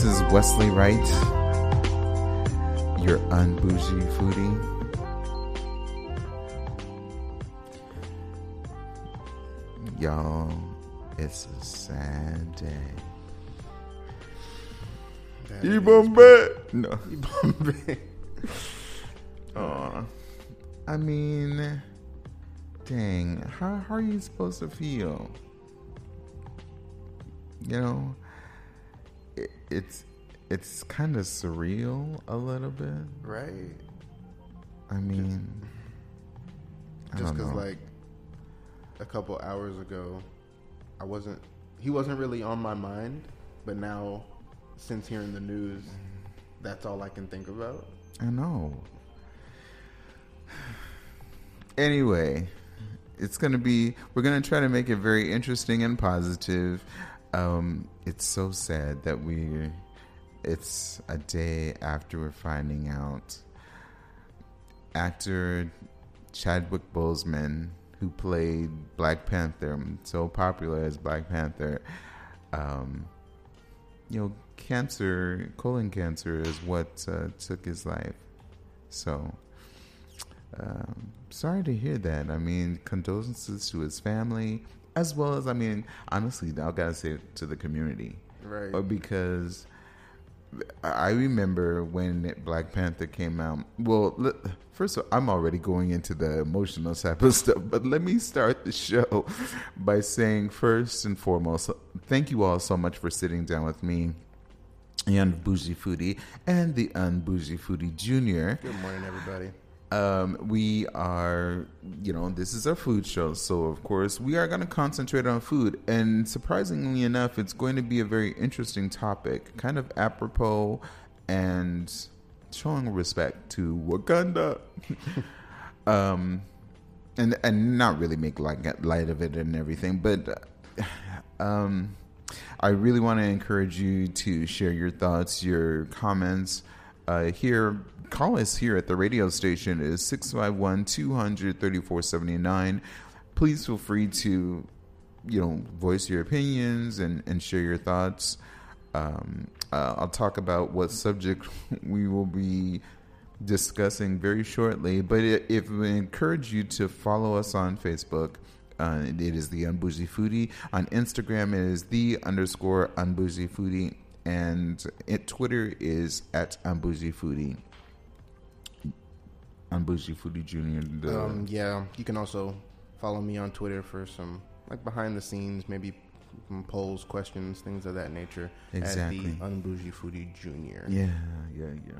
This is Wesley Wright, your unbougie foodie. Y'all, it's a sad day. Yibambe! No. Yibambe. Aw. I mean, dang, how, how are you supposed to feel? you know it's it's kind of surreal a little bit Right. i mean Just because, like, a couple hours ago, I wasn't, he wasn't really on my mind, but now, since hearing the news, that's all I can think about. i know anyway it's gonna be we're gonna try to make it very interesting and positive um it's so sad that we it's a day after we're finding out actor Chadwick Boseman, who played Black Panther, so popular as Black Panther, um, you know, cancer, colon cancer, is what uh, took his life. So, um, sorry to hear that. I mean, condolences to his family, as well as, I mean, honestly, I gotta say it to the community, Right. Because I remember when Black Panther came out. Well, first of all, I'm already going into the emotional type of stuff, but let me start the show by saying first and foremost, thank you all so much for sitting down with me. And Bougie Foodie and the Unbougie Foodie Junior. Good morning, everybody. Um, we are, you know, this is our food show, so of course we are going to concentrate on food. And surprisingly enough, it's going to be a very interesting topic, kind of apropos and showing respect to Wakanda. um, and and not really make like light of it and everything, but um, I really want to encourage you to share your thoughts, your comments. Uh, here, call us here at the radio station is 651 200 3479. Please feel free to, you know, voice your opinions and, and share your thoughts. Um, uh, I'll talk about what subject we will be discussing very shortly. But if we encourage you to follow us on Facebook, uh, it is the Unbougie Foodie. On Instagram, it is the underscore Unbougie Foodie. And it, Twitter is at Unbougie Foodie. Unbougie Foodie Junior. The, Um, yeah, you can also follow me on Twitter for some, like, behind the scenes, maybe polls, questions, things of that nature. Exactly. At the Unbougie Foodie Junior. Yeah, yeah, yeah.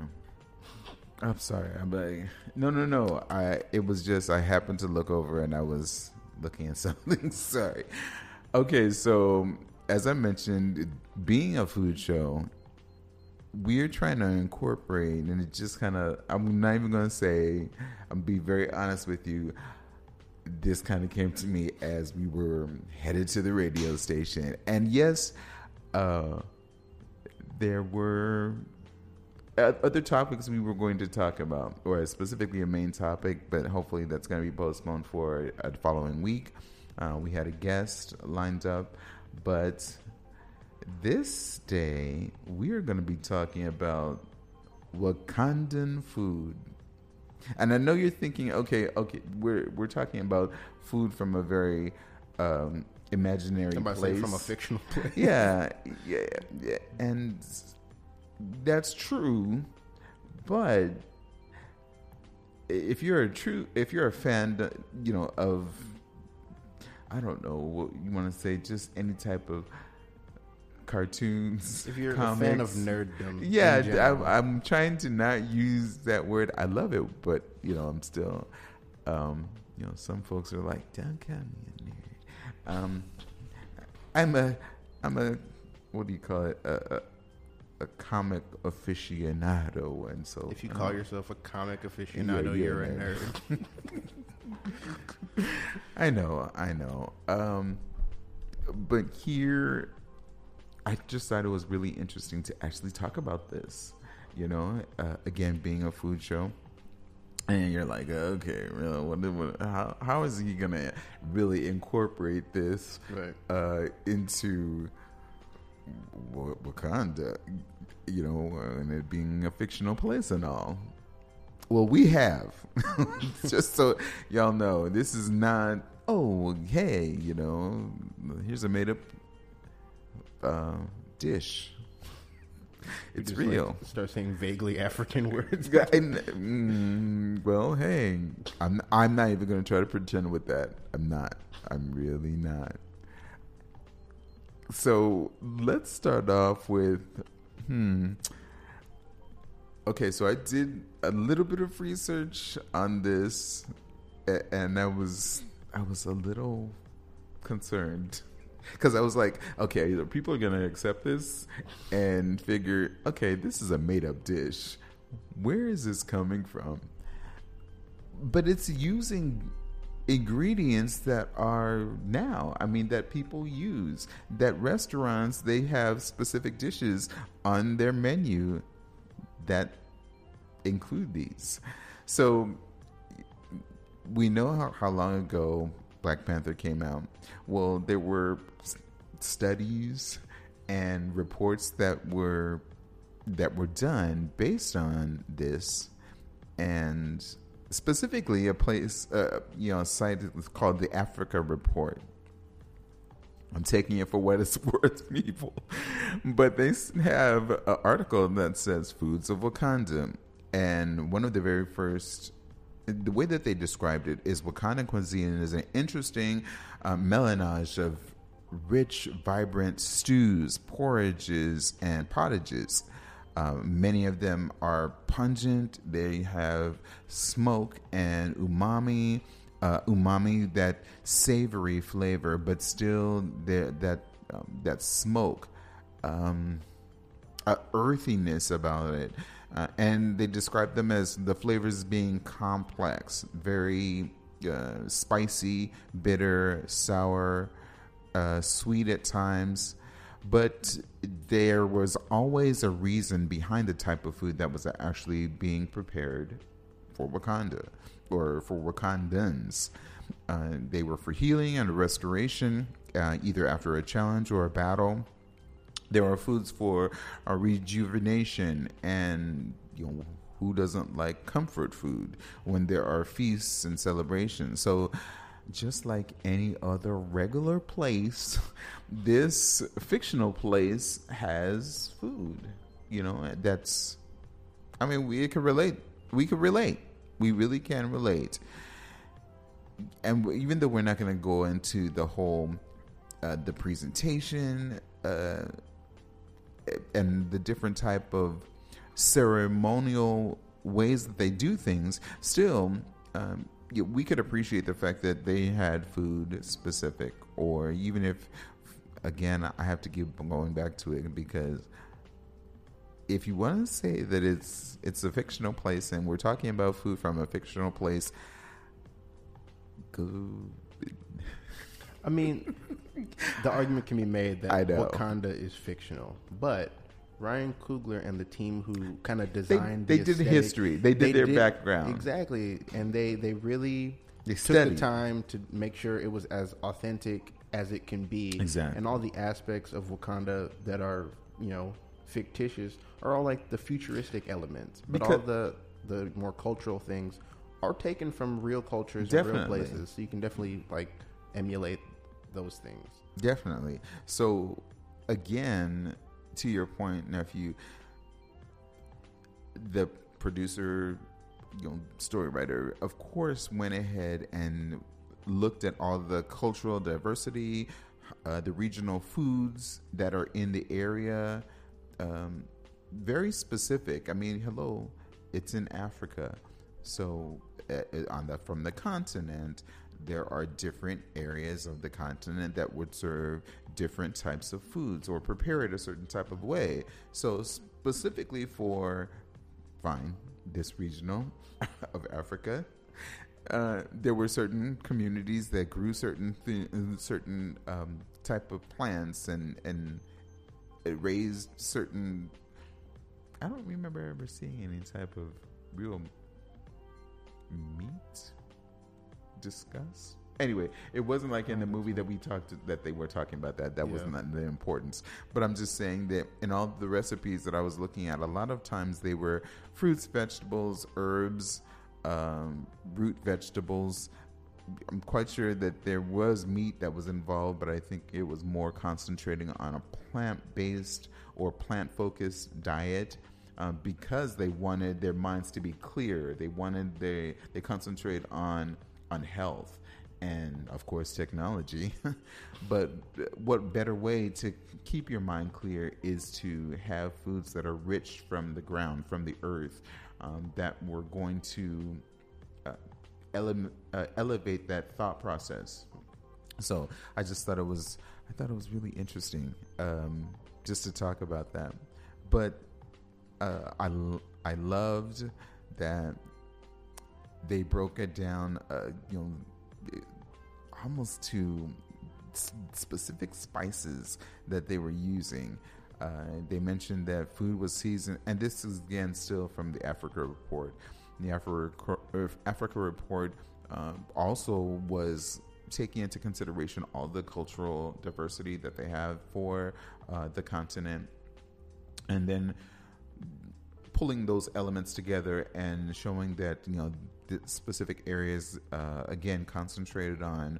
I'm sorry. I'm like, no, no, no. I it was just I happened to look over and I was looking at something. sorry. Okay, so as I mentioned, being a food show, we're trying to incorporate, and it just kind of. I'm not even going to say. I'm be very honest with you. This kind of came to me as we were headed to the radio station, and yes, uh, there were uh, other topics we were going to talk about, or specifically a main topic, but hopefully that's going to be postponed for a following week. Uh, we had a guest lined up, but this day we are going to be talking about Wakandan food. And I know you're thinking, okay, okay, we're we're talking about food from a very um, imaginary I'm place say from a fictional place. yeah, yeah, yeah, and that's true. But if you're a true, if you're a fan, you know, of, I don't know what you want to say, just any type of cartoons. If you're comics, a fan of nerddom, yeah, general. I, I'm trying to not use that word. I love it, but you know, I'm still, um, you know, some folks are like, "Don't call me a nerd." Um, I'm a, I'm a, what do you call it? A, a, a comic aficionado, and so if you um, call yourself a comic aficionado, yeah, you're a nerd. I know, I know. Um, but here, I just thought it was really interesting to actually talk about this. You know, uh, again, being a food show, and you're like, okay, really, what, what, how, how is he gonna really incorporate this Right. uh, into Wa- Wakanda? You know, and it being a fictional place and all. Well, we have. Just so y'all know, this is not, oh, hey, you know, here's a made up uh, dish. It's Just, like, real. start saying vaguely African words. And, mm, well, hey, I'm I'm not even going to try to pretend with that. I'm not. I'm really not. So let's start off with, hmm. Okay, so I did a little bit of research on this, and I was I was a little concerned because I was like, okay, either people are gonna accept this and figure, okay, this is a made up dish. Where is this coming from? But it's using ingredients that are now i mean that people use that restaurants they have specific dishes on their menu that include these so we know how, how long ago Black Panther came out. Well, there were studies and reports that were that were done based on this, and specifically a place, uh, you know, a site that was called the Africa Report. I'm taking it for what it's worth, people. But they have an article that says foods of Wakanda. And one of the very first, the way that they described it is Wakanda cuisine is an interesting uh, of rich, vibrant stews, porridges, and pottages. Uh, many of them are pungent. They have smoke and umami, uh, umami that savory flavor, but still that um, that smoke, um, a earthiness about it, uh, and they describe them as the flavors being complex, very uh, spicy, bitter, sour, uh, sweet at times. But there was always a reason behind the type of food that was actually being prepared for Wakanda or for Wakandans. Uh, they were for healing and restoration, uh, either after a challenge or a battle. There are foods for uh, rejuvenation and you know who doesn't like comfort food when there are feasts and celebrations. So just like any other regular place, this fictional place has food. You know, that's I mean, we can relate. We can relate. We really can relate. And even though we're not going to go into the whole uh, the presentation uh, and the different type of ceremonial ways that they do things, still, um, we could appreciate the fact that they had food specific, or even if, again, I have to keep going back to it because if you want to say that it's it's a fictional place and we're talking about food from a fictional place, go. I mean, the argument can be made that. Wakanda is fictional, but Ryan Coogler and the team who kind of They, designed they the did history. They did their background. exactly, and they they really They took the time to make sure it was as authentic as it can be. Exactly. and all the aspects of Wakanda that are you know fictitious are all like the futuristic elements, but all the the more cultural things are taken from real cultures and real places. So you can definitely like emulate those things. Definitely. So, again, to your point, nephew, the producer, you know, story writer, of course, went ahead and looked at all the cultural diversity, uh, the regional foods that are in the area. Um, very specific. I mean, hello, it's in Africa, so uh, on the from the continent, there are different areas of the continent that would serve different types of foods or prepare it a certain type of way. So specifically for fine this regional of Africa, uh, there were certain communities that grew certain th- certain um, type of plants and and raised certain. I don't remember ever seeing any type of real meat discuss. Anyway, it wasn't like in the movie that we talked that they were talking about that. That was not the importance. But I'm just saying that in all the recipes that I was looking at, a lot of times they were fruits, vegetables, herbs, um, root vegetables. I'm quite sure that there was meat that was involved, but I think it was more concentrating on a plant based or plant focused diet um, because they wanted their minds to be clear. They wanted they they concentrate on on health and of course technology. but what better way to keep your mind clear is to have foods that are rich from the ground, from the earth, um, that we're going to uh, ele- uh, elevate that thought process. So I just thought it was I thought it was really interesting um, just to talk about that. But uh, I I loved that they broke it down. Uh, you know, almost to s- specific spices that they were using. Uh, they mentioned that food was seasoned, and this is again still from the Africa report. The Africa, Africa report um, also was taking into consideration all the cultural diversity that they have for uh, the continent, and then pulling those elements together and showing that you know specific areas uh, again concentrated on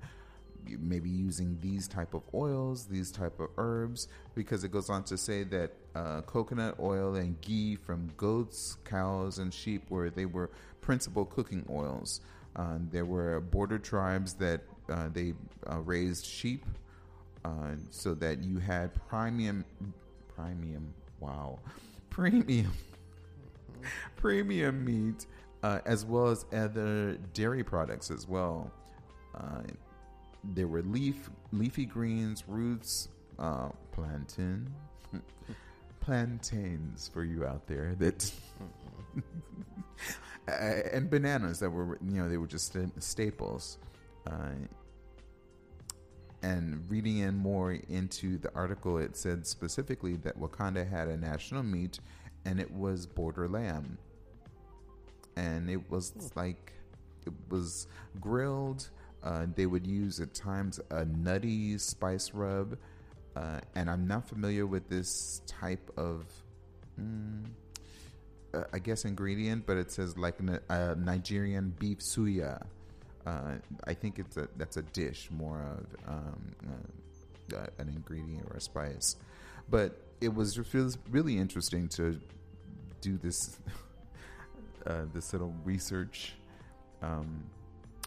maybe using these type of oils these type of herbs because it goes on to say that uh, coconut oil and ghee from goats cows and sheep were they were principal cooking oils. Uh, there were border tribes that uh, they uh, raised sheep uh, so that you had premium premium wow premium premium meat uh, as well as other dairy products as well. Uh, there were leaf leafy greens, roots, uh, plantain, plantains for you out there that, uh, and bananas that were you know they were just staples. Uh, and reading in more into the article, it said specifically that Wakanda had a national meat, and it was border lamb. And it was like it was grilled. Uh, they would use at times a nutty spice rub, uh, and I'm not familiar with this type of, mm, uh, I guess, ingredient, but it says like a, a Nigerian beef suya. Uh, I think it's a that's a dish more of um, uh, uh, an ingredient or a spice, but it was just really, really interesting to do this uh, this little research um,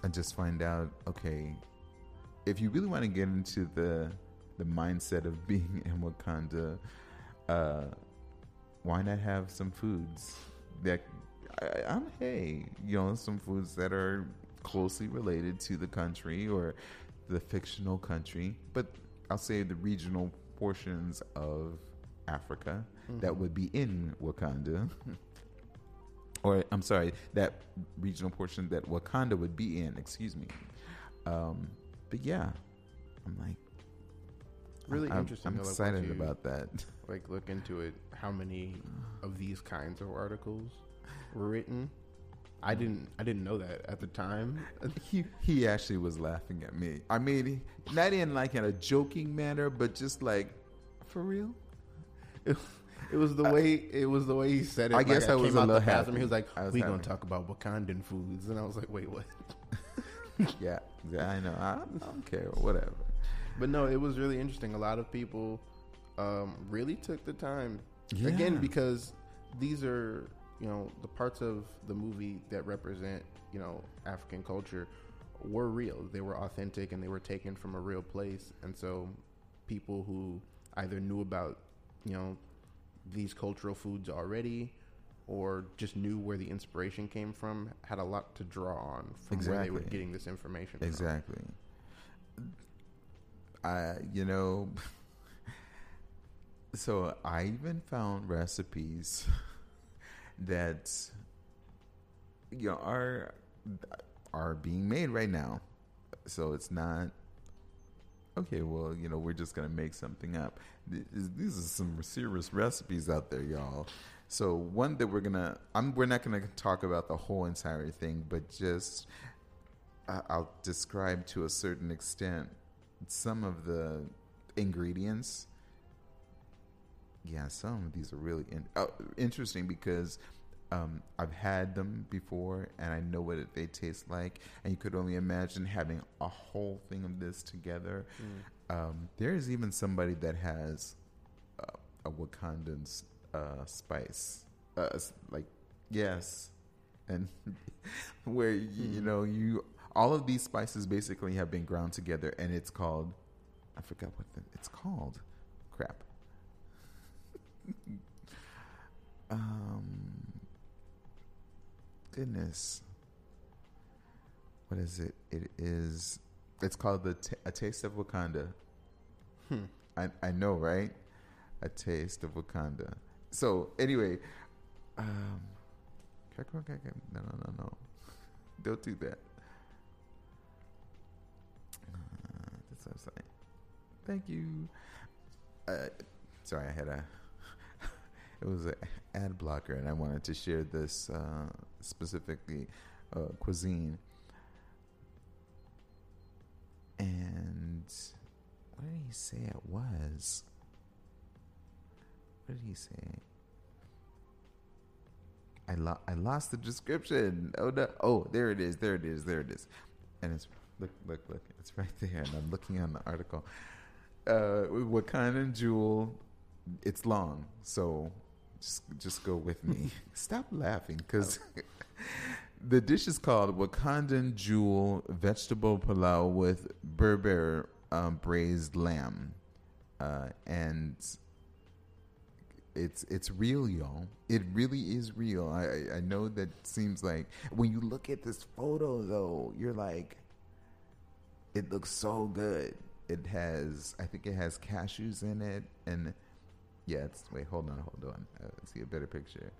and just find out okay if you really want to get into the the mindset of being in Wakanda, uh, why not have some foods that I, I'm hey you know some foods that are closely related to the country or the fictional country, but I'll say the regional portions of Africa that would be in Wakanda. or I'm sorry, that regional portion that Wakanda would be in, excuse me. Um, but yeah, I'm like, Really I'm, interesting. I'm look excited into- about that. like look into it. How many of these kinds of articles were written? I didn't. I didn't know that at the time. he he actually was laughing at me. I mean, not in like in a joking manner, but just like for real. It, was the way. It was the way he said it. I Like, guess I was came a the little bathroom, happy. He was like, was "We gonna talk about Wakandan foods," and I was like, "Wait, what?" Yeah, yeah, I know. I, I don't care. Whatever. But no, it was really interesting. A lot of people um, really took the time Yeah. again because these are you know the parts of the movie that represent you know African culture were real. They were authentic and they were taken from a real place. And so people who either knew about you know these cultural foods already or just knew where the inspiration came from had a lot to draw on from where they were getting this information from. Exactly. I, you know, so I even found recipes that you know are are being made right now. So it's not okay. Well, you know, we're just gonna make something up. Th- These are some serious recipes out there, y'all. So one that we're gonna, we're not gonna talk about the whole entire thing, but just I- I'll describe to a certain extent some of the ingredients. Yeah, some of these are really in, uh, interesting because um, I've had them before and I know what it, they taste like. And you could only imagine having a whole thing of this together. Um, there is even somebody that has uh, a Wakandan uh, spice, uh, like yes, and where y- you know you all of these spices basically have been ground together, and it's called I forgot what the, it's called. Crap. um, goodness, what is it? It is. It's called the t- a taste of Wakanda. I I know, right? A taste of Wakanda. So anyway, um, no, no, no, no, don't do that. Uh, that's what I'm saying. Thank you. Uh, sorry, I had a. It was an ad blocker, and I wanted to share this uh, specifically uh, cuisine. And what did he say it was? What did he say? I lo- I lost the description. Oh no! Oh, there it is. There it is. There it is. And it's look, look, look. It's right there. And I'm looking on the article. Uh, Wakandan jewel. It's long, so just just go with me. Stop laughing, because the dish is called Wakandan jewel vegetable pilau with Berber um, braised lamb, uh, and it's it's real, y'all. It really is real. I- I know that seems like when you look at this photo though, you're like, it looks so good. It has, I think it has cashews in it, and yeah, it's wait, hold on, hold on. Uh, see a better picture.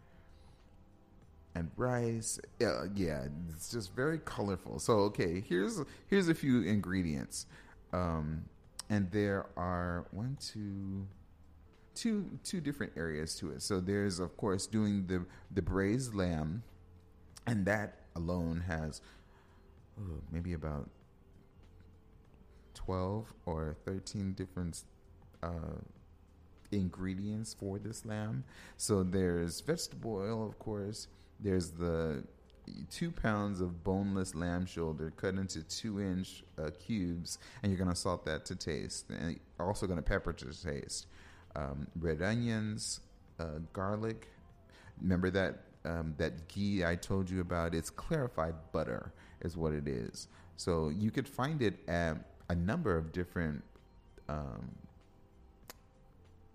And rice, yeah, yeah, it's just very colorful. So okay, here's here's a few ingredients, um, and there are one, two, two two different areas to it. So there's of course doing the the braised lamb, and that alone has oh, maybe about twelve or thirteen different uh, ingredients for this lamb. So there's vegetable oil, of course. There's the two pounds of boneless lamb shoulder cut into two inch uh, cubes, and you're gonna salt that to taste, and also gonna pepper to taste. Um, red onions, uh, garlic. Remember that um, that ghee I told you about? It's clarified butter, is what it is. So you could find it at a number of different. Um,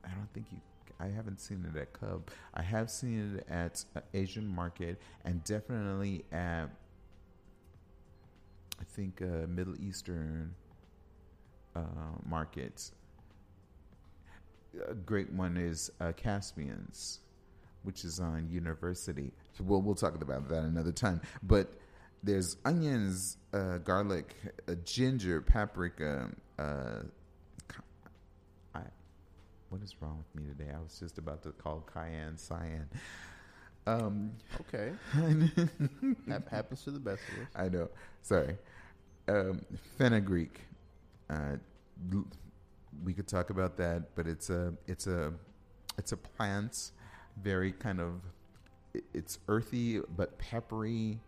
I don't think you. I haven't seen it at Cub. I have seen it at uh, Asian Market and definitely at. I think uh, Middle Eastern uh, markets. A great one is uh, Caspian's, which is on University. So we'll we'll talk about that another time. But there's onions, uh, garlic, uh, ginger, paprika. What is wrong with me today? I was just about to call cayenne cyan. Um, Okay. that happens to the best of us. I know. Sorry. Um, fenugreek. Uh, we could talk about that, but it's a it's a it's a plant. Very kind of it's earthy but peppery.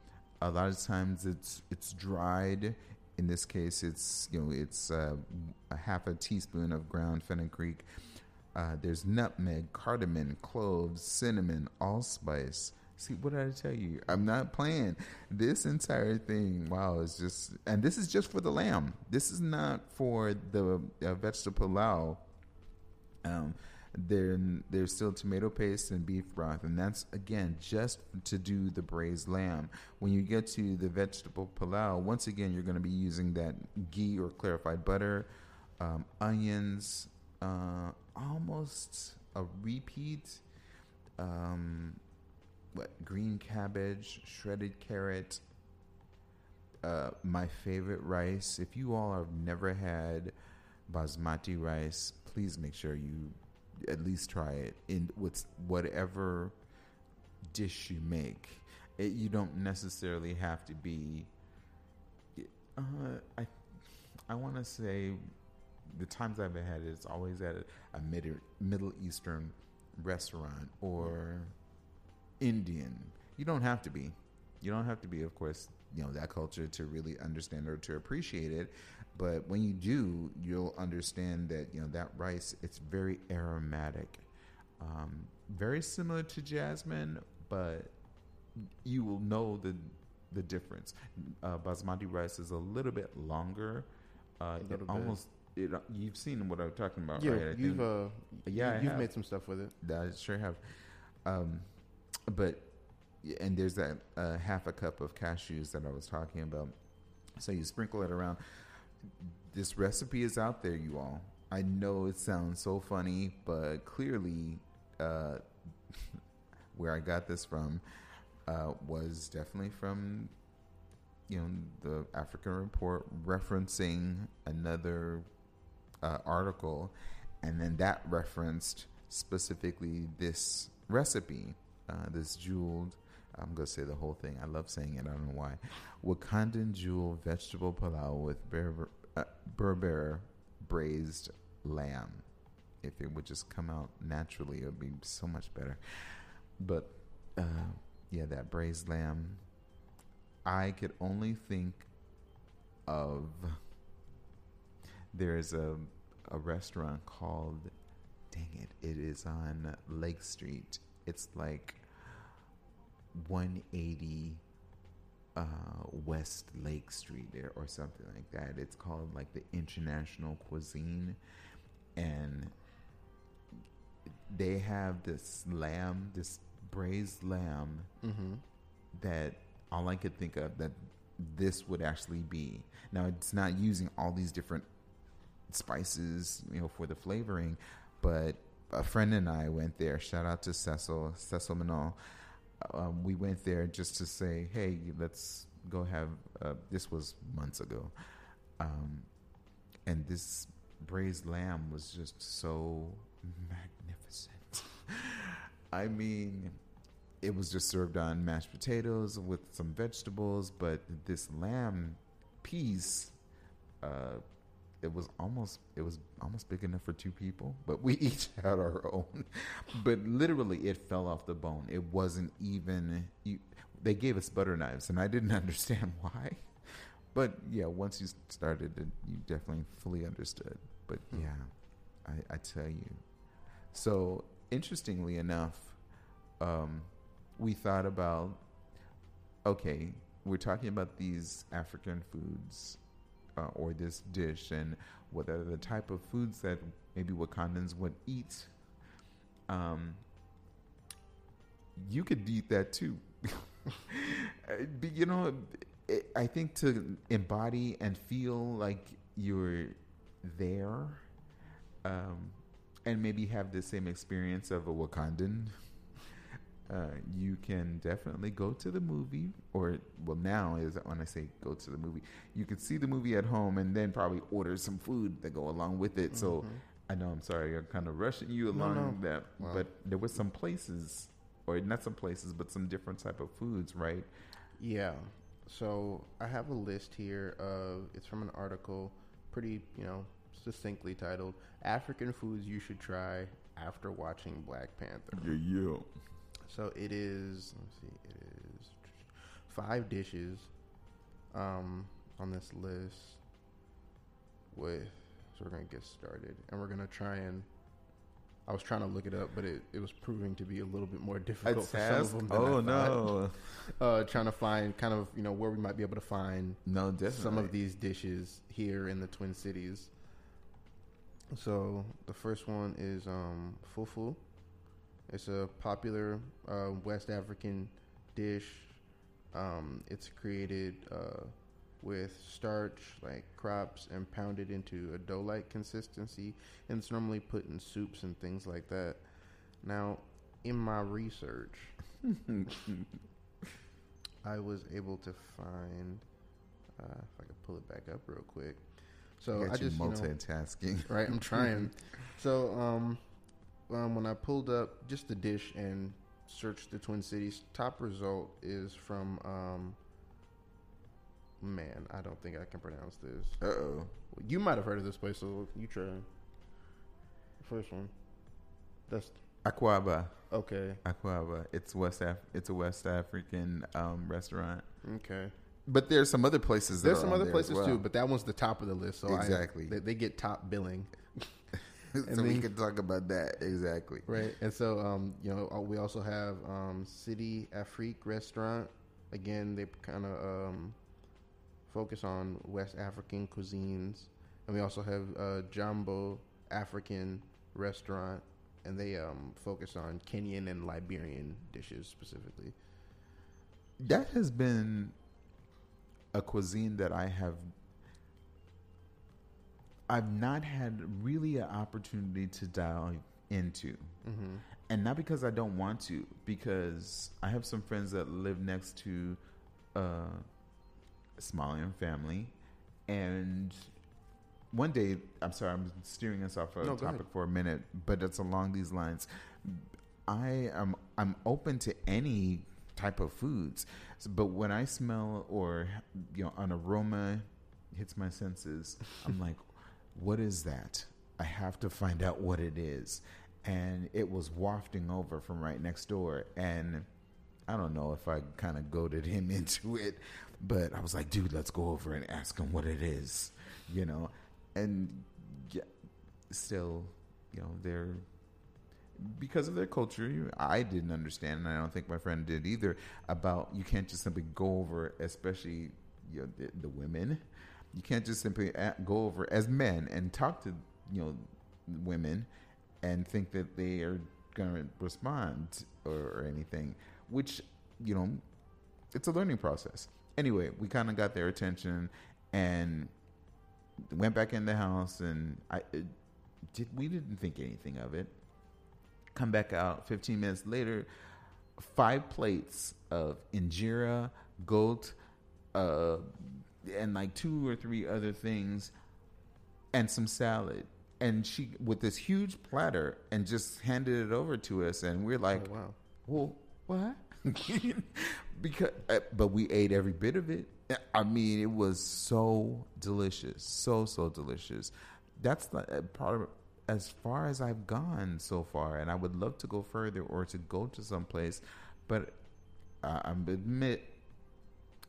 A lot of times it's it's dried in this case, it's you know it's uh, a half a teaspoon of ground fenugreek. Uh, there's nutmeg, cardamom, cloves, cinnamon, allspice. See, what did I tell you? I'm not playing. This entire thing, wow, is just, and this is just for the lamb. This is not for the uh, vegetable pilau. Um, there's still tomato paste and beef broth, and that's again just to do the braised lamb. When you get to the vegetable pilau, once again you're going to be using that ghee or clarified butter, um, onions, uh, almost a repeat. Um, what green cabbage, shredded carrot. Uh, my favorite rice. If you all have never had basmati rice, please make sure you at least try it in with whatever dish you make. It, you don't necessarily have to be. Uh, I I want to say the times I've had it, it's always at a, a mid, Middle Eastern restaurant or Indian. You don't have to be. You don't have to be, of course, you know, that culture to really understand or to appreciate it. But when you do, you'll understand that, you know, that rice, it's very aromatic. Um, very similar to jasmine, but you will know the the difference. Uh, basmati rice is a little bit longer. Uh, it bit. almost it, you've seen what I'm talking about, Yeah, right? I you've think- uh, Yeah, you, you've have. made some stuff with it. I sure have. Um, but and there's that uh, half a cup of cashews that I was talking about. So you sprinkle it around. This recipe is out there, you all. I know it sounds so funny, but clearly, uh, where I got this from uh, was definitely from you know the African Report referencing another uh, article, and then that referenced specifically this recipe, uh, this jeweled. I'm gonna say the whole thing. I love saying it. I don't know why. Wakandan jewel vegetable pilau with Berber, uh, Berber braised lamb. If it would just come out naturally, it would be so much better. But uh, yeah, that braised lamb. I could only think of there's a a restaurant called dang it it is on lake street it's like 180 uh, west lake street there or something like that it's called like the international cuisine and they have this lamb this braised lamb Mm-hmm. that all I could think of that this would actually be. Now it's not using all these different spices, you know, for the flavoring, but a friend and I went there. Shout out to Cecil, Cecil Manal. Um, we went there just to say, hey, let's go have. Uh, this was months ago, um, and this braised lamb was just so magnificent. I mean, it was just served on mashed potatoes with some vegetables, but this lamb piece, uh, it was almost it was almost big enough for two people, but we each had our own. But literally, it fell off the bone. It wasn't even. You, they gave us butter knives, and I didn't understand why. But yeah, once you started, it, you definitely fully understood. But yeah, I, I tell you. So interestingly enough, um, we thought about okay, we're talking about these African foods uh, or this dish, and what are the type of foods that maybe Wakandans would eat. Um, you could eat that too. But, you know, I think to embody and feel like you're there, um, and maybe have the same experience of a Wakandan uh, you can definitely go to the movie, or well, now is when I say go to the movie, you can see the movie at home and then probably order some food that go along with it. So I know I'm sorry, I'm kind of rushing you Mm-hmm. No, along no. that, Wow. but there were some places, or not some places, but some different type of foods, right? Yeah. So I have a list here of it's from an article, pretty you know succinctly titled "African Foods You Should Try After Watching Black Panther." Yeah, yeah. So it is. Let's see. It is five dishes. Um, on this list with. So we're gonna get started, and we're gonna try and. I was trying to look it up, but it, it was proving to be a little bit more difficult for some of them. Than Oh I thought. no, Uh, trying to find kind of you know where we might be able to find no, definitely. some of these dishes here in the Twin Cities. So the first one is um, fufu. It's a popular uh, West African dish. Um, it's created uh, with starch, like crops, and pounded into a dough-like consistency, and it's normally put in soups and things like that. Now, in my research, I was able to find. Uh, if I could pull it back up real quick. So I you just you know, multitasking. right. I'm trying. so um, um, when I pulled up just the dish and searched the Twin Cities, top result is from um. Man, I don't think I can pronounce this. Uh oh. You might have heard of this place, so you try. First one. That's Aquaba. okay. Aquaba. It's West Af- It's a West African um, restaurant. Okay. But there's some other places. That There's some other places well. too, but that one's the top of the list. So I- Exactly. they, they get top billing. so And we can talk about that exactly. Right. And so, um, you know, uh, we also have um, City Afrique restaurant. Again, they kind of um, focus on West African cuisines, and we also have uh, Jumbo African restaurant, and they um, focus on Kenyan and Liberian dishes specifically. That has been a cuisine that I have. I've not had really an opportunity to dive into. Mm-hmm. and not because I don't want to, because I have some friends that live next to uh, a Somalian family, and one day, I'm sorry, I'm steering us off a No, topic for a minute, but it's along these lines. I am I'm open to any type of foods, So- but when I smell or you know an aroma hits my senses, I'm like, what is that? I have to find out what it is. And it was wafting over from right next door. And I don't know if I kind of goaded him into it, but I was like, dude, let's go over and ask him what it is, you know? And yeah, still, you know, they're, because of their culture, I didn't understand, and I don't think my friend did either, about you can't just simply go over, especially you know, the, the women, you can't just simply go over as men and talk to, you know, women and think that they are going to respond or, or anything, which, you know, it's a learning process. Anyway, we kind of got their attention and went back in the house, and I it, did. We didn't think anything of it. Come back out 15 minutes later, five plates of injera, goat, uh, and like two or three other things, and some salad. And she with this huge platter and just handed it over to us, and we're like, Oh, wow. well, what? because, uh, but we ate every bit of it. I mean, it was so delicious, so so delicious. That's the uh, part of, as far as I've gone so far, and I would love to go further or to go to some place, but I I'm admit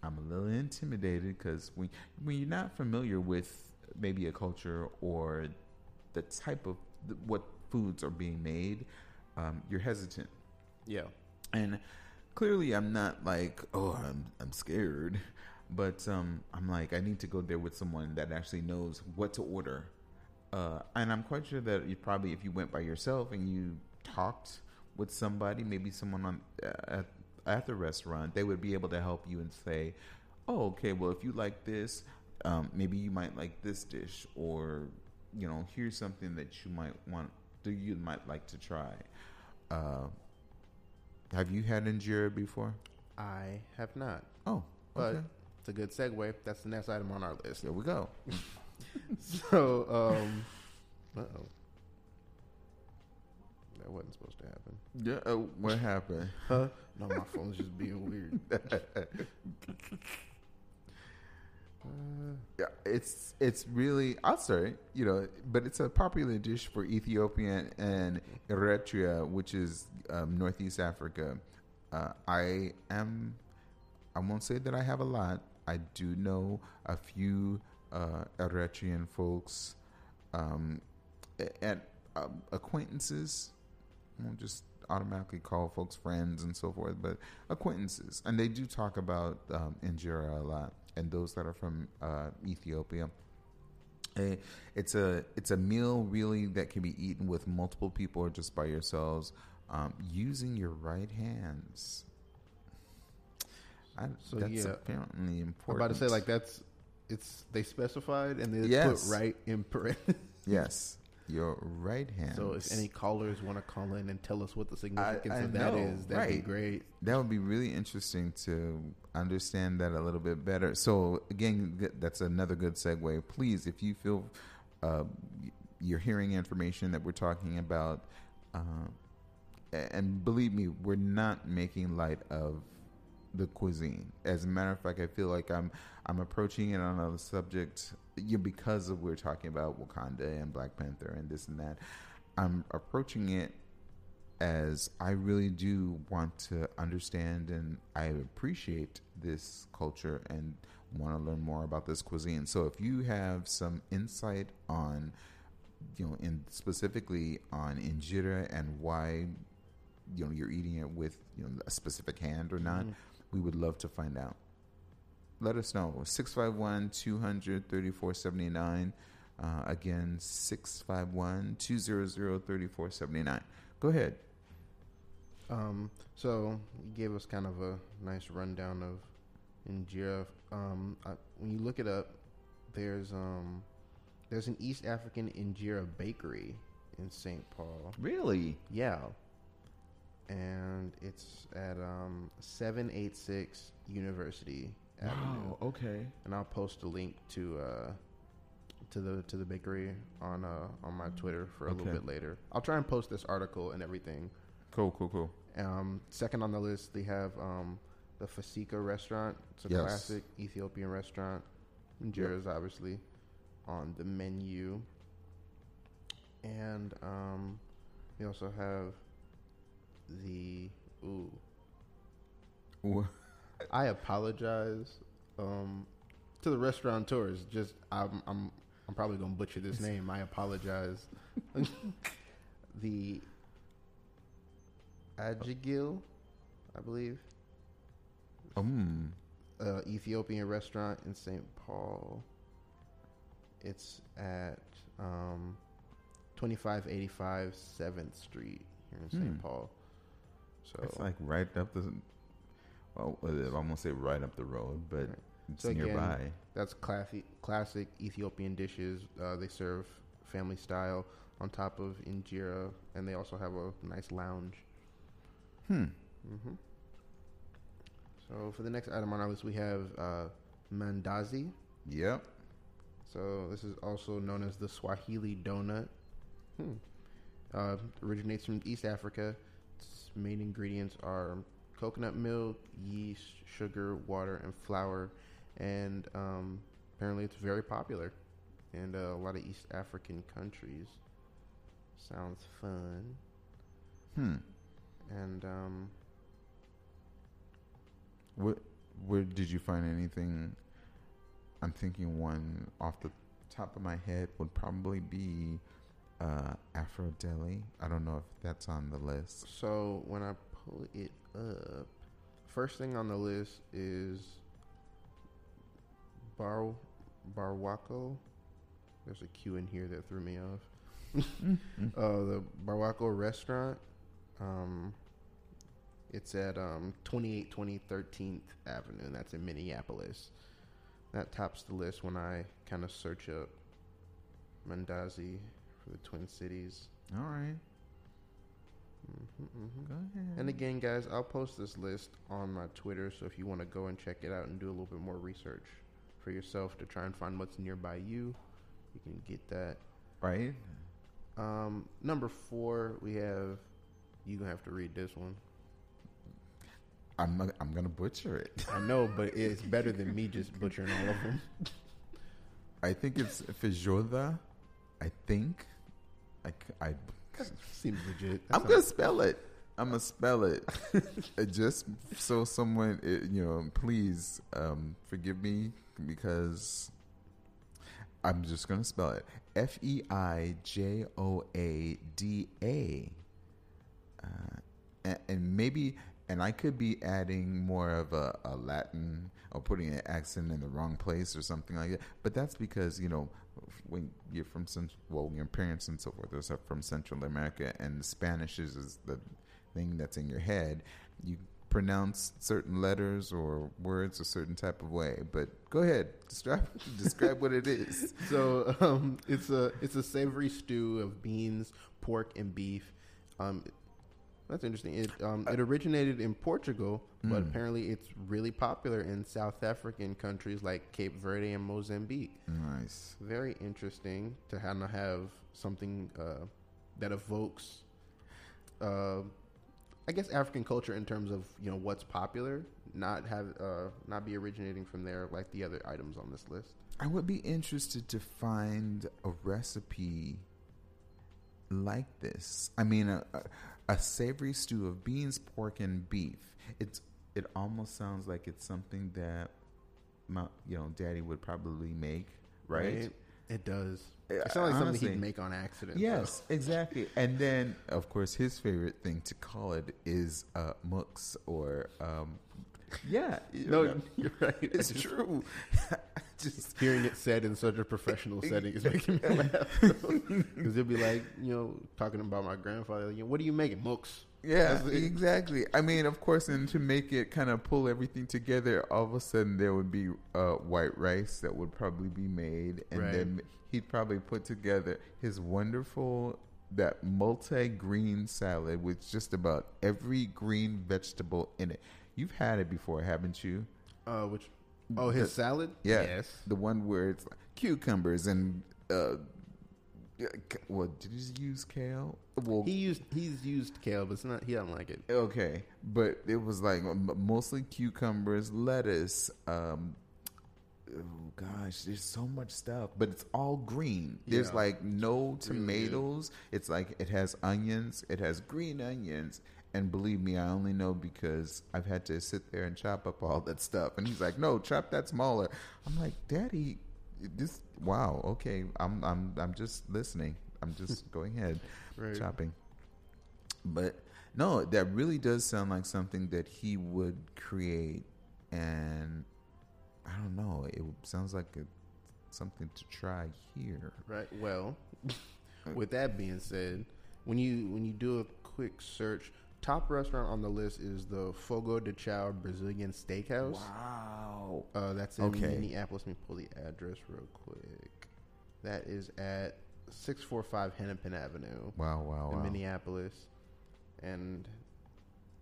I'm a little intimidated because when when you're not familiar with maybe a culture or the type of what foods are being made, um, you're hesitant. Yeah. And clearly, I'm not like, oh, I'm I'm scared, but um, I'm like, I need to go there with someone that actually knows what to order. Uh, and I'm quite sure that you probably, if you went by yourself and you talked with somebody, maybe someone on uh, at, at the restaurant, they would be able to help you and say, oh, okay, well, if you like this, um, maybe you might like this dish, or you know, here's something that you might want, that you might like to try. Uh, have you had injera before? I have not. Oh, But it's a good segue. That's the next item on our list. There we go. So, um, uh oh. Wasn't supposed to happen. Yeah. Uh, what happened? Huh? No, my phone's just being weird. Uh, Yeah, it's it's really I'm sorry, you know, but it's a popular dish for Ethiopia and Eritrea, which is um, Northeast Africa. Uh, I am, I won't say that I have a lot I do know a few uh, Eritrean folks um, a- at um, acquaintances. Won't just automatically call folks friends and so forth, but acquaintances, and they do talk about um, injera a lot, and those that are from uh, Ethiopia. Eh, It's a it's a meal really that can be eaten with multiple people or just by yourselves, um, using your right hands. I, So, that's yeah. apparently I'm important. about to say like that's it's they specified and they Yes. put right in parentheses. yes, your right hand. So if any callers want to call in and tell us what the significance I of that know, is, that'd be great. that would be really interesting to understand that a little bit better. So again, that's another good segue. Please, if you feel uh, you're hearing information that we're talking about, uh, and believe me, we're not making light of the cuisine. As a matter of fact, I feel like I'm I'm approaching it on a subject you know, because of we're talking about Wakanda and Black Panther and this and that. I'm approaching it as I really do want to understand and I appreciate this culture and want to learn more about this cuisine. So if you have some insight on, you know, in specifically on injera and why, you know, you're eating it with you know a specific hand or not, mm-hmm. we would love to find out. Let us know. 651 200 3479. Uh, again, 651 200 3479. Go ahead. Um, so you gave us kind of a nice rundown of injera. Um, I, when you look it up, there's um, there's an East African injera bakery in St. Paul. Really? Yeah, and it's at um, seven eight six University Avenue. Okay. and I'll post a link to uh, to the to the bakery on uh, on my Twitter for a Okay. little bit later. I'll try and post this article and everything. Cool, cool, cool. Um, second on the list, they have um, the Fasika restaurant. It's a Yes. classic Ethiopian restaurant. Injera is obviously on the menu, and um, we also have the ooh. Wha- I apologize um, to the restaurateurs. Just I'm I'm I'm probably gonna butcher this name. I apologize. the Ajigil, I believe, Um, uh, Ethiopian restaurant in St. Paul. It's at um, 2585 7th Street here in St. Hmm. Paul. So it's like right up the. Well, I almost say right up the road, but Right. it's So again, nearby. That's classic, classic Ethiopian dishes. Uh, they serve family style on top of injera, and they also have a nice lounge. Hmm. hmm So for the next item on our list, we have uh, mandazi. Yep. So this is also known as the Swahili donut. Hmm. Uh, originates from East Africa. Its main ingredients are coconut milk, yeast, sugar, water, and flour. And um, apparently, it's very popular in uh, a lot of East African countries. Sounds fun. Hmm. And um, What? Where did you find anything? I'm thinking one off the top of my head would probably be uh, Afro Deli. I don't know if that's on the list. so when I pull it up, first thing on the list is Bar Barwako. There's a Q in here that threw me off. uh, the Barwako restaurant. Um, it's at um, 2820 13th Avenue, and that's in Minneapolis. That tops the list when I kind of search up Mandazi for the Twin Cities. All right. Hmm hmm Go ahead. And again, guys, I'll post this list on my Twitter, so if you want to go and check it out and do a little bit more research for yourself to try and find what's nearby you, you can get that. right. Um, number four, we have. You gonna have to read this one. I'm not- I'm gonna butcher it. I know, but it's better than me just butchering all of them. I think it's Fijoda. I think. I, c- Seems legit. I'm gonna spell it. I'm gonna spell it Uh, just so someone, uh, you know, please um, forgive me because I'm just gonna spell it F E I J O A D A, Uh, and maybe, and I could be adding more of a, a Latin or putting an accent in the wrong place or something like that. But that's because you know when you're from well, your parents and so forth are from Central America, and Spanish is, is the thing that's in your head. You pronounce certain letters or words a certain type of way. But go ahead, describe describe what it is. So um, it's a it's a savory stew of beans, pork, and beef. Um, that's interesting. It um, it originated in Portugal, but apparently it's really popular in South African countries like Cape Verde and Mozambique. Nice. Very interesting to of have something uh, that evokes, uh, I guess, African culture in terms of you know what's popular, not have uh, not be originating from there like the other items on this list. I would be interested to find a recipe like this. I mean, a, a, a savory stew of beans, pork, and beef. It's it almost sounds like it's something that my you know daddy would probably make, right? It does. Uh, It sounds like something he'd make on accident. Yes, exactly. And then, of course, his favorite thing to call it is uh, mux or um, yeah. you though. know. No, you're right. it's just- true. Just Hearing it said in such a professional setting is making me laugh. Because it'd be like, you know, talking about my grandfather. You know, what are you making? Mooks. Yeah, exactly. I mean, of course, and to make it kind of pull everything together, all of a sudden there would be uh, white rice that would probably be made, and Right. then he'd probably put together his wonderful that multi-green salad with just about every green vegetable in it. You've had it before, haven't you? Uh, which? Oh, his The- salad. Yeah, Yes. the one where it's like cucumbers and uh, what did he use kale? Well, He used he's used kale, but it's not. He doesn't like it. Okay, but it was like mostly cucumbers, lettuce. Um, oh gosh, there's so much stuff, but it's all green. There's Yeah. like no Really tomatoes. It's like it has onions. It has green onions. And believe me, I only know because I've had to sit there and chop up all that stuff. And he's like, "No, chop that smaller." I'm like, "Daddy, this wow, okay. I'm I'm I'm just listening. I'm just going ahead, Right. chopping." But no, that really does sound like something that he would create, and I don't know. It sounds like a, something to try here. Right. Well, with that being said, when you when you do a quick search, top restaurant on the list is the Fogo de Chao Brazilian Steakhouse. Wow. Uh, that's in Okay. Minneapolis. Let me pull the address real quick. That is at six four five Hennepin Avenue Wow. Wow. in Wow. Minneapolis, and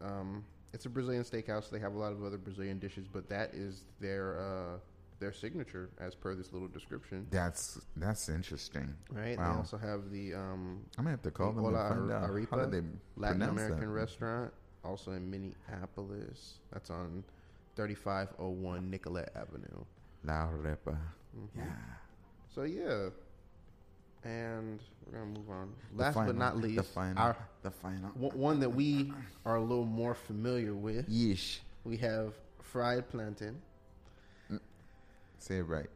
um, it's a Brazilian steakhouse. They have a lot of other Brazilian dishes, but that is their uh, their signature, as per this little description. That's that's interesting. Right. They also have the um, I'm gonna have to call the them and find out how do they Latin American that. restaurant, also in Minneapolis. That's on 3501 Nicollet Avenue. La Repa. Mhm. Yeah. So yeah, and we're gonna move on. The Last final- but not least, the final. our the final. one one that we are a little more familiar with. Yeesh. We have fried plantain. Say it right.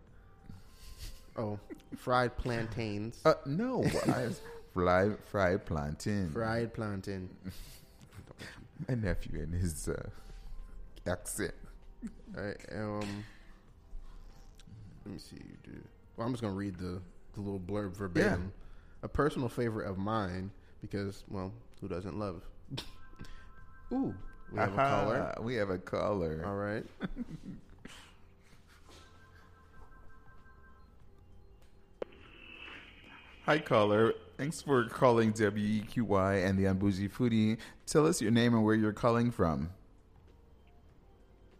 Oh, fried plantains. Uh, no. I, fly, fried plantain. fried plantain. My nephew and his uh, accent. Alright, um, let me see. Dude. Well, I'm just gonna read the, the little blurb verbatim. A personal favorite of mine because, well, who doesn't love? Ooh, we have a caller. We have a caller. All right. Hi, caller. Thanks for calling WEQY and the Unbougie Foodie. Tell us your name and where you're calling from.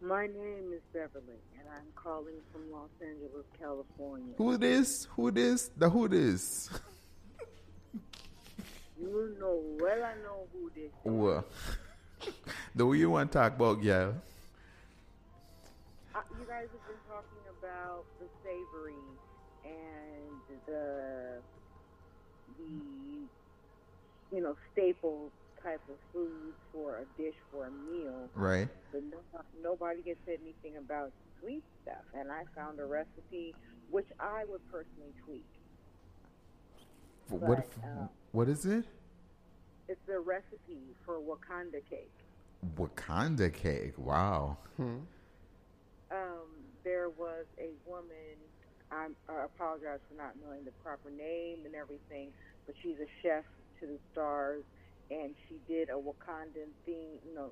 My name is Beverly, and I'm calling from Los Angeles, California. Who it is? Who it is? The who it is? You know well, I know who this is. Well, the you want to talk about, yeah. Uh, you guys have been talking about the savory and the the you know staple type of food for a dish for a meal, Right. but no, nobody has said anything about sweet stuff. And I found a recipe which I would personally tweak. F- What? If- uh, what is it? It's a recipe for Wakanda cake. Wakanda cake. Wow. um, there was a woman. I'm, I apologize for not knowing the proper name and everything, but she's a chef to the stars, and she did a Wakandan theme, you know,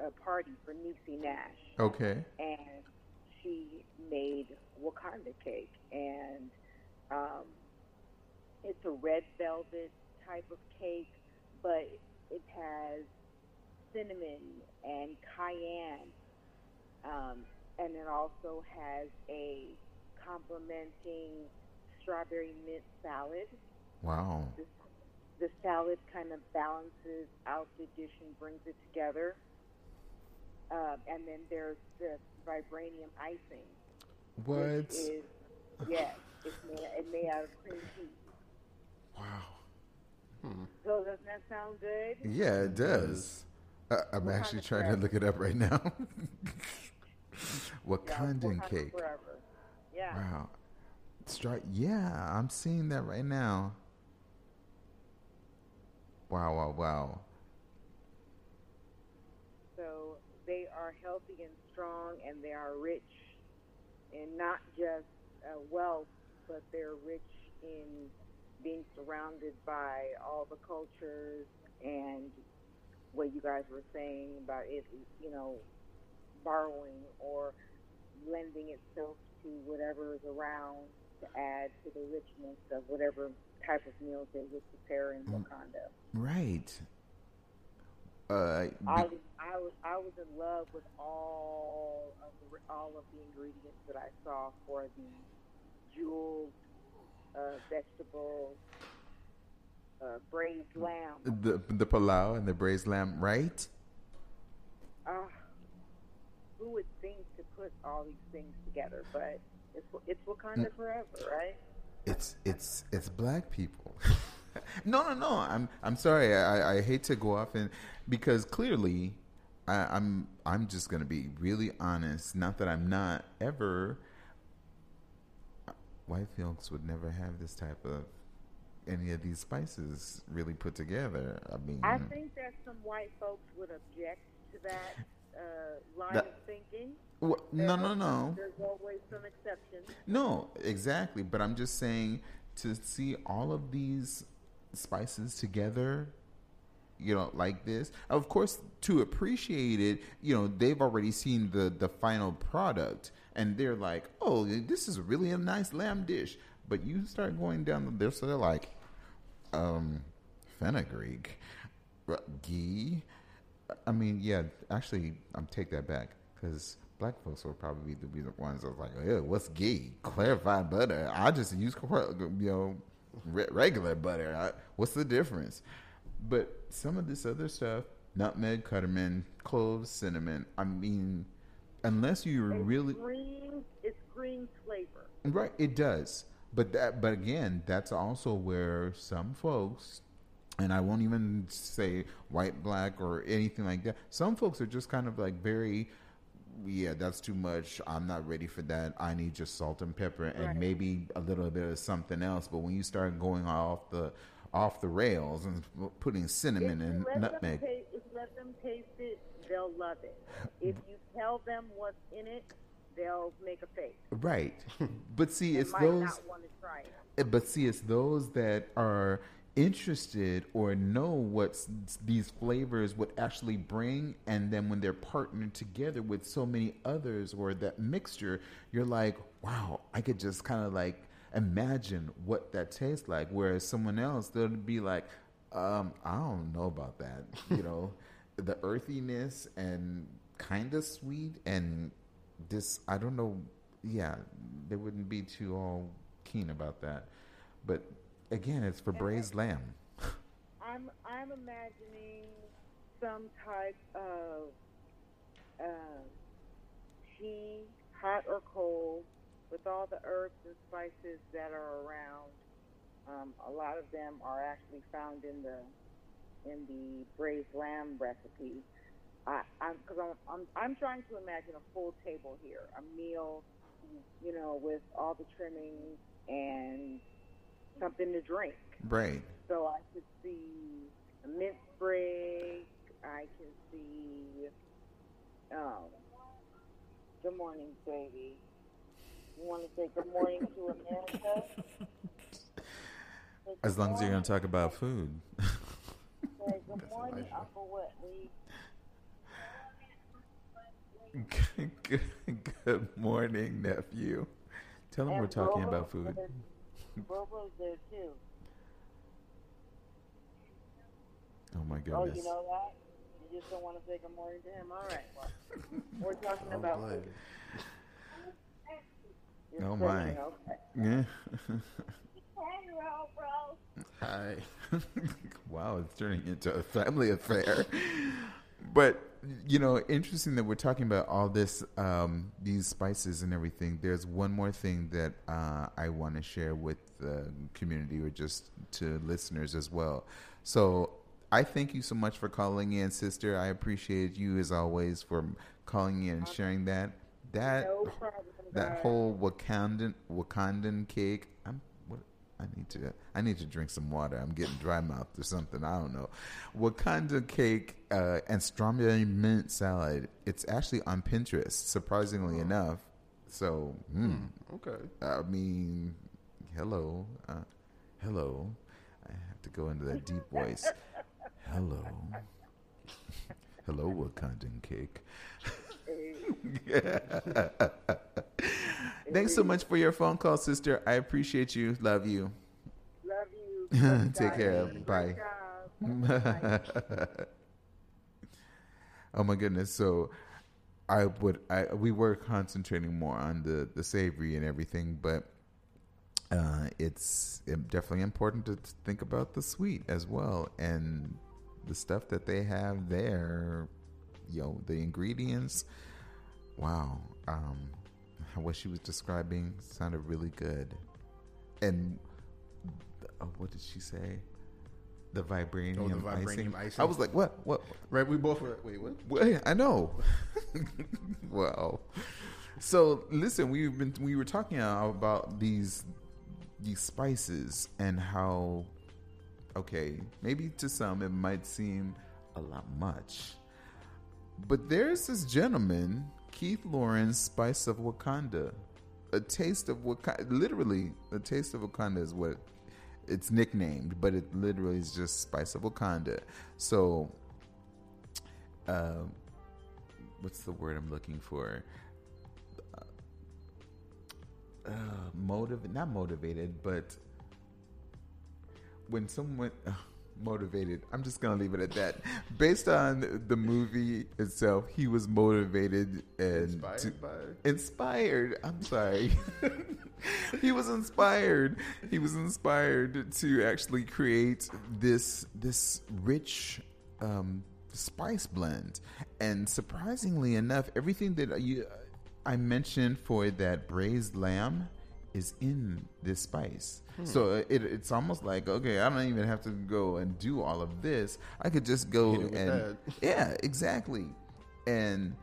a party for Niecy Nash, Okay. and she made Wakanda cake, and um, it's a red velvet type of cake, but it has cinnamon and cayenne um, and it also has a complementing strawberry mint salad. Wow. The, the salad kind of balances out the dish and brings it together. Um, and then there's the vibranium icing, What? which is yes, it's made, it's made out of cream cheese. Wow. So doesn't that sound good? Yeah, it does. Uh, I'm Wakanda actually trying to look it up right now. Yeah, Wakandan Wakanda cake. Forever. Yeah. Wow. Stri- yeah, I'm seeing that right now. Wow, wow, wow. So they are healthy and strong, and they are rich in not just uh, wealth, but they're rich in being surrounded by all the cultures and what you guys were saying about it, you know, borrowing or lending itself to whatever is around to add to the richness of whatever type of meals they would prepare in Wakanda. Right. Uh, I was, I was I was in love with all of the all of the ingredients that I saw for the jeweled uh, vegetables, uh, braised lamb. the the palau and the braised lamb, right? Ah, who would think to put all these things together? But it's it's Wakanda forever, right? It's it's it's black people. no, no, no. I'm I'm sorry. I, I hate to go off and because clearly, I, I'm I'm just gonna be really honest. Not that I'm not ever. White folks would never have this type of any of these spices really put together. I mean, I think that some white folks would object to that uh, line That- of thinking. Wha- no, no, no. There's always some exceptions. No, exactly. But I'm just saying to see all of these spices together, you know, like this. Of course, to appreciate it, you know, they've already seen the the final product, and they're like, "Oh, this is really a nice lamb dish." But you start going down the there, so they're like, um, fenugreek, ghee. I mean, yeah. Actually, I'm take that back because black folks will probably be the, ones that was like, "Yeah, what's gay? Clarified butter. I just use you know regular butter. I, what's the difference?" But some of this other stuff, nutmeg, cardamom, cloves, cinnamon. I mean, unless you really screams, it screams flavor. Right, it does. But that but again, that's also where some folks and I won't even say white, black or anything like that. Some folks are just kind of like very yeah, that's too much. I'm not ready for that. I need just salt and pepper and Right. maybe a little bit of something else. But when you start going off the off the rails and putting cinnamon and nutmeg, taste, if you let them taste it, they'll love it. If you tell them what's in it, they'll make a face. right? But see, They it's those not want to try it. Uh, But see, it's those that are interested or know what these flavors would actually bring, and then when they're partnered together with so many others or that mixture, you're like, wow, I could just kind of like imagine what that tastes like. Whereas someone else, they'll be like, um, I don't know about that. You know, the earthiness and kind of sweet and this, I don't know. Yeah, they wouldn't be too all keen about that. But again, it's for braised lamb. I'm I'm imagining some type of uh, tea, hot or cold, with all the herbs and spices that are around. Um, a lot of them are actually found in the in the braised lamb recipe. I, I'm because I'm, I'm I'm trying to imagine a full table here, a meal, you know, with all the trimmings and something to drink. Right. So I could see a mint sprig. I can see. Um, good morning, baby. You want to say good morning to America? As long as you're going to talk about food. Say good morning, Uncle Whitley. good, good morning, nephew. Tell him And we're talking about food. There- Bobo's there too. Oh my goodness. Oh, you know that? You just don't want to say good morning to him? All right. Well, we're talking I'm about glad. food. You're Oh, my. Okay. Yeah. Hey, bro, bro. Hi. wow, it's turning into a family affair. But you know, interesting that we're talking about all this, um, these spices and everything. There's one more thing that uh, I want to share with the community, or just to listeners as well. So, I thank you so much for calling in, sister. I appreciate you as always for calling in and sharing that. That No problem, that whole Wakandan Wakandan cake. I need to I need to drink some water. I'm getting dry mouth or something. I don't know. Wakanda cake uh, and strawberry mint salad. It's actually on Pinterest. Surprisingly enough. So, mm, Okay. I mean, hello, uh, hello. I have to go into that deep voice. Hello, hello, Wakandan cake. Thanks so much for your phone call, sister. I appreciate you. Love you. Love you. Take care. Great Bye. oh my goodness. So I would I we were concentrating more on the the savory and everything, but uh, it's definitely important to think about the sweet as well and the stuff that they have there. You know, the ingredients. Wow. Um, what she was describing sounded really good. And uh, what did she say? The vibranium, Oh, the vibranium icing. I was like, what? What? Right. We both were. Wait. What? Well, I know. well, so listen, we've been we were talking about these these spices and how okay, maybe to some it might seem a lot much. But there's this gentleman, Keith Lorren's, Spice of Wakanda. A taste of Wakanda, literally, a taste of Wakanda is what it's nicknamed, but it literally is just Spice of Wakanda. So, uh, what's the word I'm looking for? Uh, motive, not motivated, but when someone motivated, I'm just gonna leave it at that. Based on the movie itself, he was motivated and Inspired to- by- inspired. I'm sorry. he was inspired. He was inspired to actually create this this rich um, spice blend. And surprisingly enough, everything that you I mentioned for that braised lamb is in this spice. Hmm. So uh, it, it's almost like okay, I don't even have to go and do all of this. I could just go Hit it with and that. yeah, exactly. And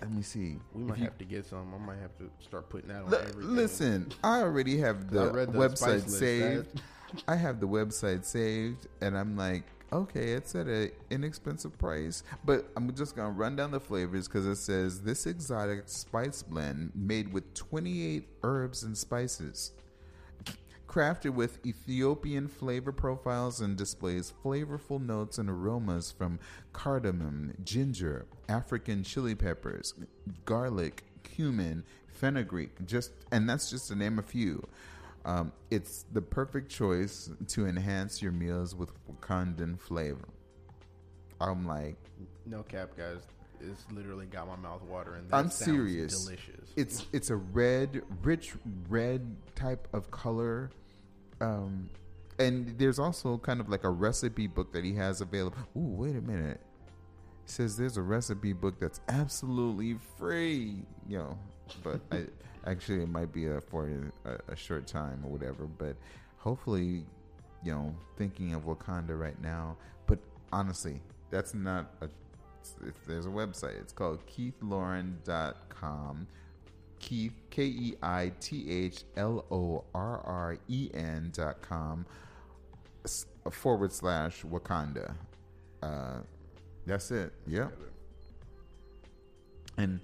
let me see. We might you- have to get some. I might have to start putting that on L- everything. listen, I already have the, read the website saved. I have the website saved, and I'm like, okay, it's at an inexpensive price, but I'm just gonna run down the flavors because it says this exotic spice blend made with 28 herbs and spices. Crafted with Ethiopian flavor profiles and displays flavorful notes and aromas from cardamom, ginger, African chili peppers, garlic, cumin, fenugreek, just and that's just to name a few. Um, it's the perfect choice to enhance your meals with Wakandan flavor. I'm like, No cap, guys. It's literally got my mouth watering. That I'm serious. Delicious. It's it's a red, rich red type of color, um, and there's also kind of like a recipe book that he has available. Ooh, wait a minute. It says there's a recipe book that's absolutely free. You know, but I actually it might be a, for a, a short time or whatever. But hopefully, you know, thinking of Wakanda right now. But honestly, that's not a. There's a website. It's called keithlorren.com. Keith K E I T H L O R R E N dot com forward slash Wakanda. Uh, that's it. Yep. And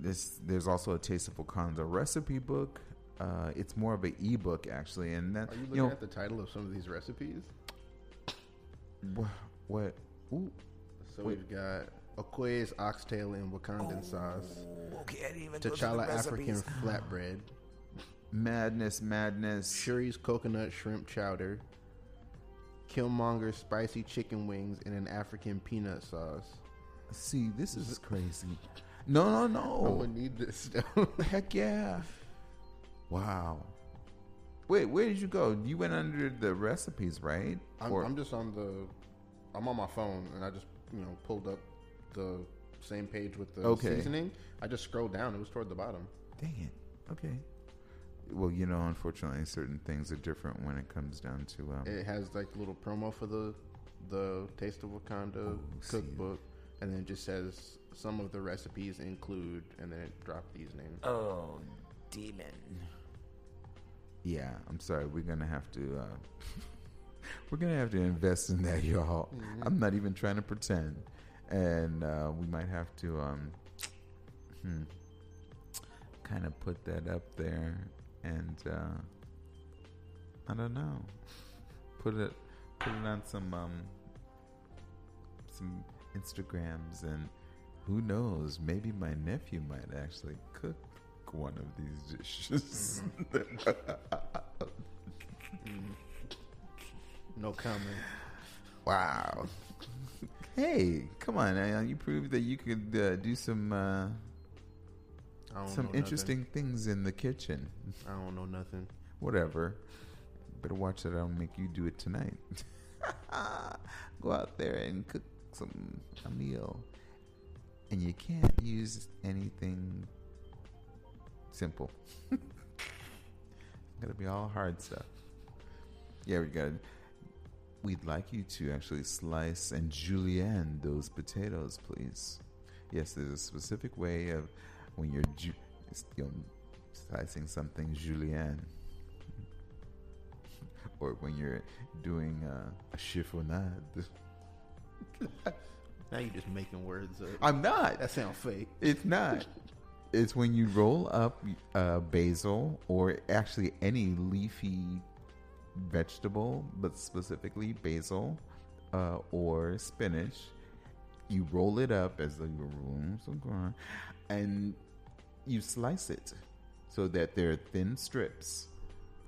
this there's also a Taste of Wakanda recipe book. Uh, it's more of an ebook actually, and that Are you you, looking know at the title of some of these recipes? wha- what? Ooh, So Wait. we've got Okoye's oxtail and Wakandan sauce, okay, I didn't even T'Challa African flatbread, madness, madness. Shuri's coconut shrimp chowder, Killmonger's spicy chicken wings in an African peanut sauce. See, this is crazy. No, no, no. gonna need this stuff. Heck yeah. Wow. Wait, where did you go? You went under the recipes, right? I'm, Or- I'm just on the, I'm on my phone and I just you know pulled up the same page with the Okay. seasoning. I just scrolled down. It was toward the bottom. Dang it. Okay. Well, you know, unfortunately, certain things are different when it comes down to. Um, It has like a little promo for the the Taste of Wakanda see. cookbook, and then it just says some of the recipes include, and then it dropped these names. oh, demon. Yeah, I'm sorry. We're gonna have to. Uh, we're gonna have to invest in that, y'all. I'm not even trying to pretend, and uh, we might have to. Um, hmm, kind of put that up there, and uh, I don't know. Put it, put it on some um, some Instagrams, and who knows? Maybe my nephew might actually cook one of these dishes. No comment. wow. Hey, come on! You proved that you could uh, do some uh, some interesting things in the kitchen. I don't know nothing. Whatever. Better watch that. I'll make you do it tonight. Go out there and cook some a meal, and you can't use anything simple. Gotta be all hard stuff. Yeah, we got. We'd like you to actually slice and julienne those potatoes, please. Yes, there's a specific way of when you're ju- you know, slicing something julienne, or when you're doing uh, a chiffonade. Now you're just making words up. I'm not. That sounds fake. It's not. It's when you roll up uh, basil or actually any leafy vegetable, but specifically basil uh, or spinach. You roll it up as though you're rolling some corn, and you slice it so that they're thin strips.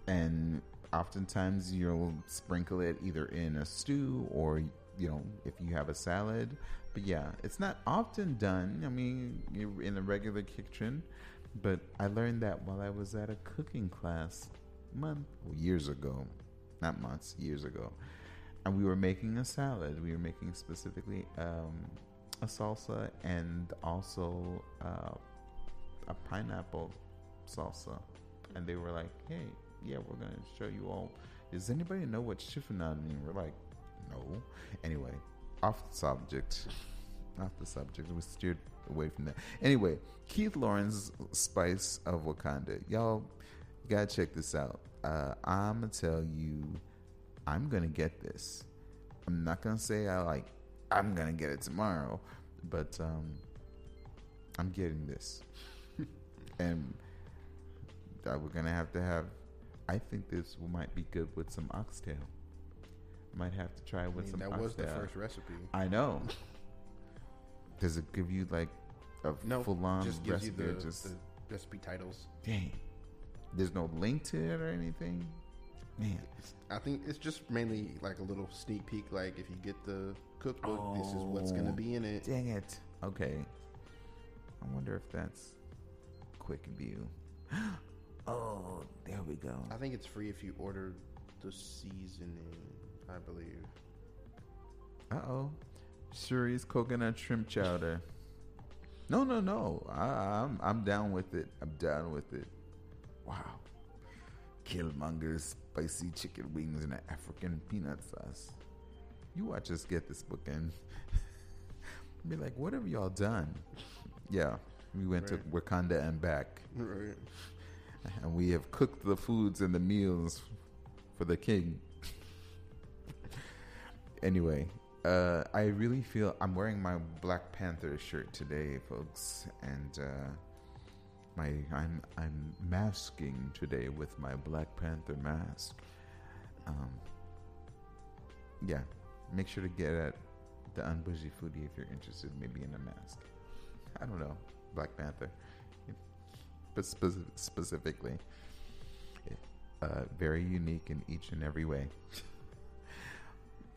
And oftentimes you'll sprinkle it either in a stew or you know if you have a salad. But yeah, it's not often done. I mean, in a regular kitchen, but I learned that while I was at a cooking class month years ago, not months, years ago, and we were making a salad. We were making specifically um, a salsa and also uh, a pineapple salsa, and they were like, "Hey, yeah, we're gonna show you all." Does anybody know what chiffonade mean? We're like, "No." Anyway, off the subject. Off the subject. We steered away from that. Anyway, Keith Lorren's Spice of Wakanda. Y'all gotta check this out. Uh, I'm gonna tell you, I'm gonna get this. I'm not gonna say I like. I'm gonna get it tomorrow, but um, I'm getting this, and uh, we're gonna have to have. I think this might be good with some oxtail. Might have to try it I with mean, some that oxtail. was the first recipe. I know. Does it give you like a No, full on just gives recipe? you the, just the recipe titles. dang. There's no link to it or anything. Man, It's, I think it's just mainly like a little sneak peek. Like if you get the cookbook, this is what's going to Oh, be in it. dang it. Okay. I wonder if that's quick view. oh, there we go. I think it's free if you order the seasoning. I believe. Uh oh. Shuri's coconut shrimp chowder. No, no, no. I, I'm I'm down with it. I'm down with it. Wow. Killmonger's spicy chicken wings in an African peanut sauce. you watch us get this book in. Be like, what have y'all done? Yeah, we went to Wakanda and back, Right. and we have cooked the foods and the meals for the king. Anyway, uh, I really feel I'm wearing my Black Panther shirt today, folks, and uh, my I'm I'm masking today with my Black Panther mask. Um, yeah, make sure to get at the Unbougie Foodie if you're interested, maybe in a mask. I don't know, Black Panther, but spe- specifically, uh, very unique in each and every way.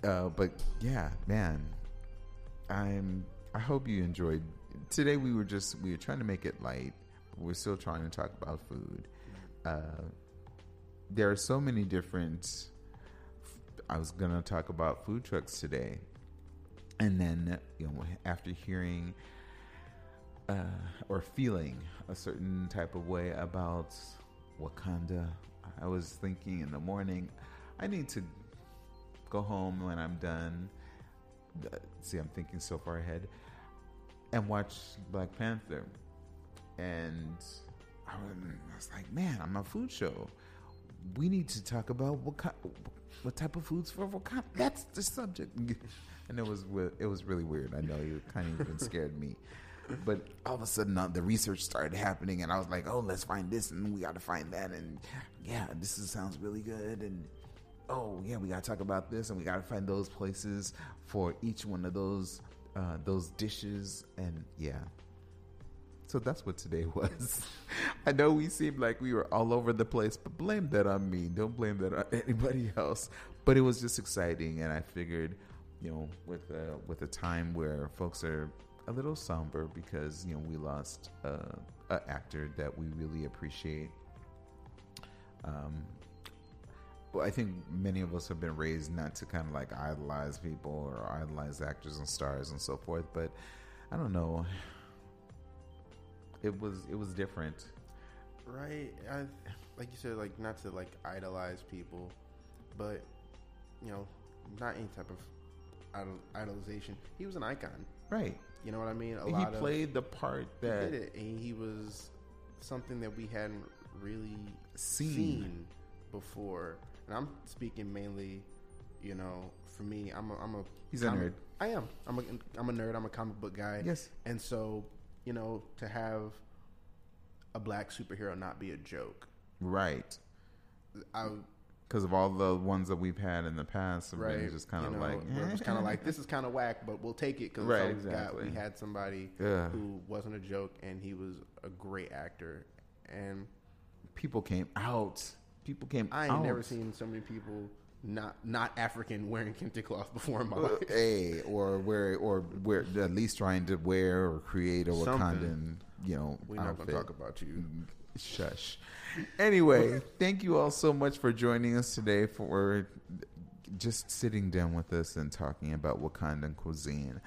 Uh, but yeah, man, I'm. I hope you enjoyed. Today we were just we were trying to make it light. We're still trying to talk about food. Uh, there are so many different. I was gonna talk about food trucks today, and then you know after hearing uh, or feeling a certain type of way about Wakanda, I was thinking in the morning, I need to go home when I'm done. See, I'm thinking so far ahead, and watch Black Panther. And I was, like, man, I'm a food show. We need to talk about what kind, what type of foods for Wakanda. That's the subject. And it was it was really weird. I know you kind of even scared me. But all of a sudden, uh, the research started happening, and I was like, "Oh, let's find this, and we got to find that, and yeah, this is, sounds really good." And oh yeah, we got to talk about this, and we got to find those places for each one of those uh, those dishes, and yeah. So that's what today was. I know we seemed like we were all over the place, but blame that on me. Don't blame that on anybody else. But it was just exciting, and I figured, you know, with a, with a time where folks are a little somber because you know we lost uh, a actor that we really appreciate. Um, I think many of us have been raised not to kind of like idolize people or idolize actors and stars and so forth, but I don't know. It was it was different. Right. I, like you said, like not to like idolize people, but you know, not any type of idol, idolization. He was an icon. Right. You know what I mean? A he lot of played the part that he did it, and he was something that we hadn't really Seen. seen, before. And I'm speaking mainly, you know, for me, I'm a, I'm a He's a nerd. I am. I'm a I'm a nerd. I'm a comic book guy. Yes. And so, you know, to have a black superhero not be a joke, right I because of all the ones that we've had in the past have right been just kind of you know, like it was kind of like this is kind of whack, but we'll take it because Right, we exactly. we had somebody Ugh. who wasn't a joke and he was a great actor. And people came out. People came I ain't out. never seen so many people not not African wearing kente cloth before in my life. Hey, or wear, or wear, at least trying to wear or create a Something. Wakandan, you know, We're not outfit. gonna talk about you. Shush. Anyway, thank you all so much for joining us today for just sitting down with us and talking about Wakandan cuisine.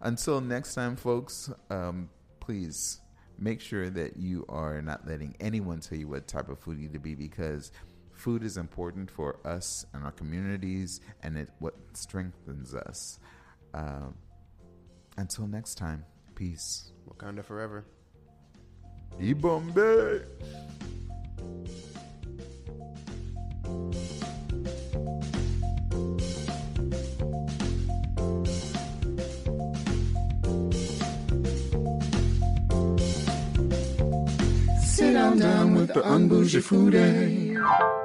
Until next time, folks, um, please make sure that you are not letting anyone tell you what type of food you need to be because food is important for us and our communities and it what strengthens us. Um, until next time, peace. Wakanda forever. E Bombay. Down, with the unbougie foodie.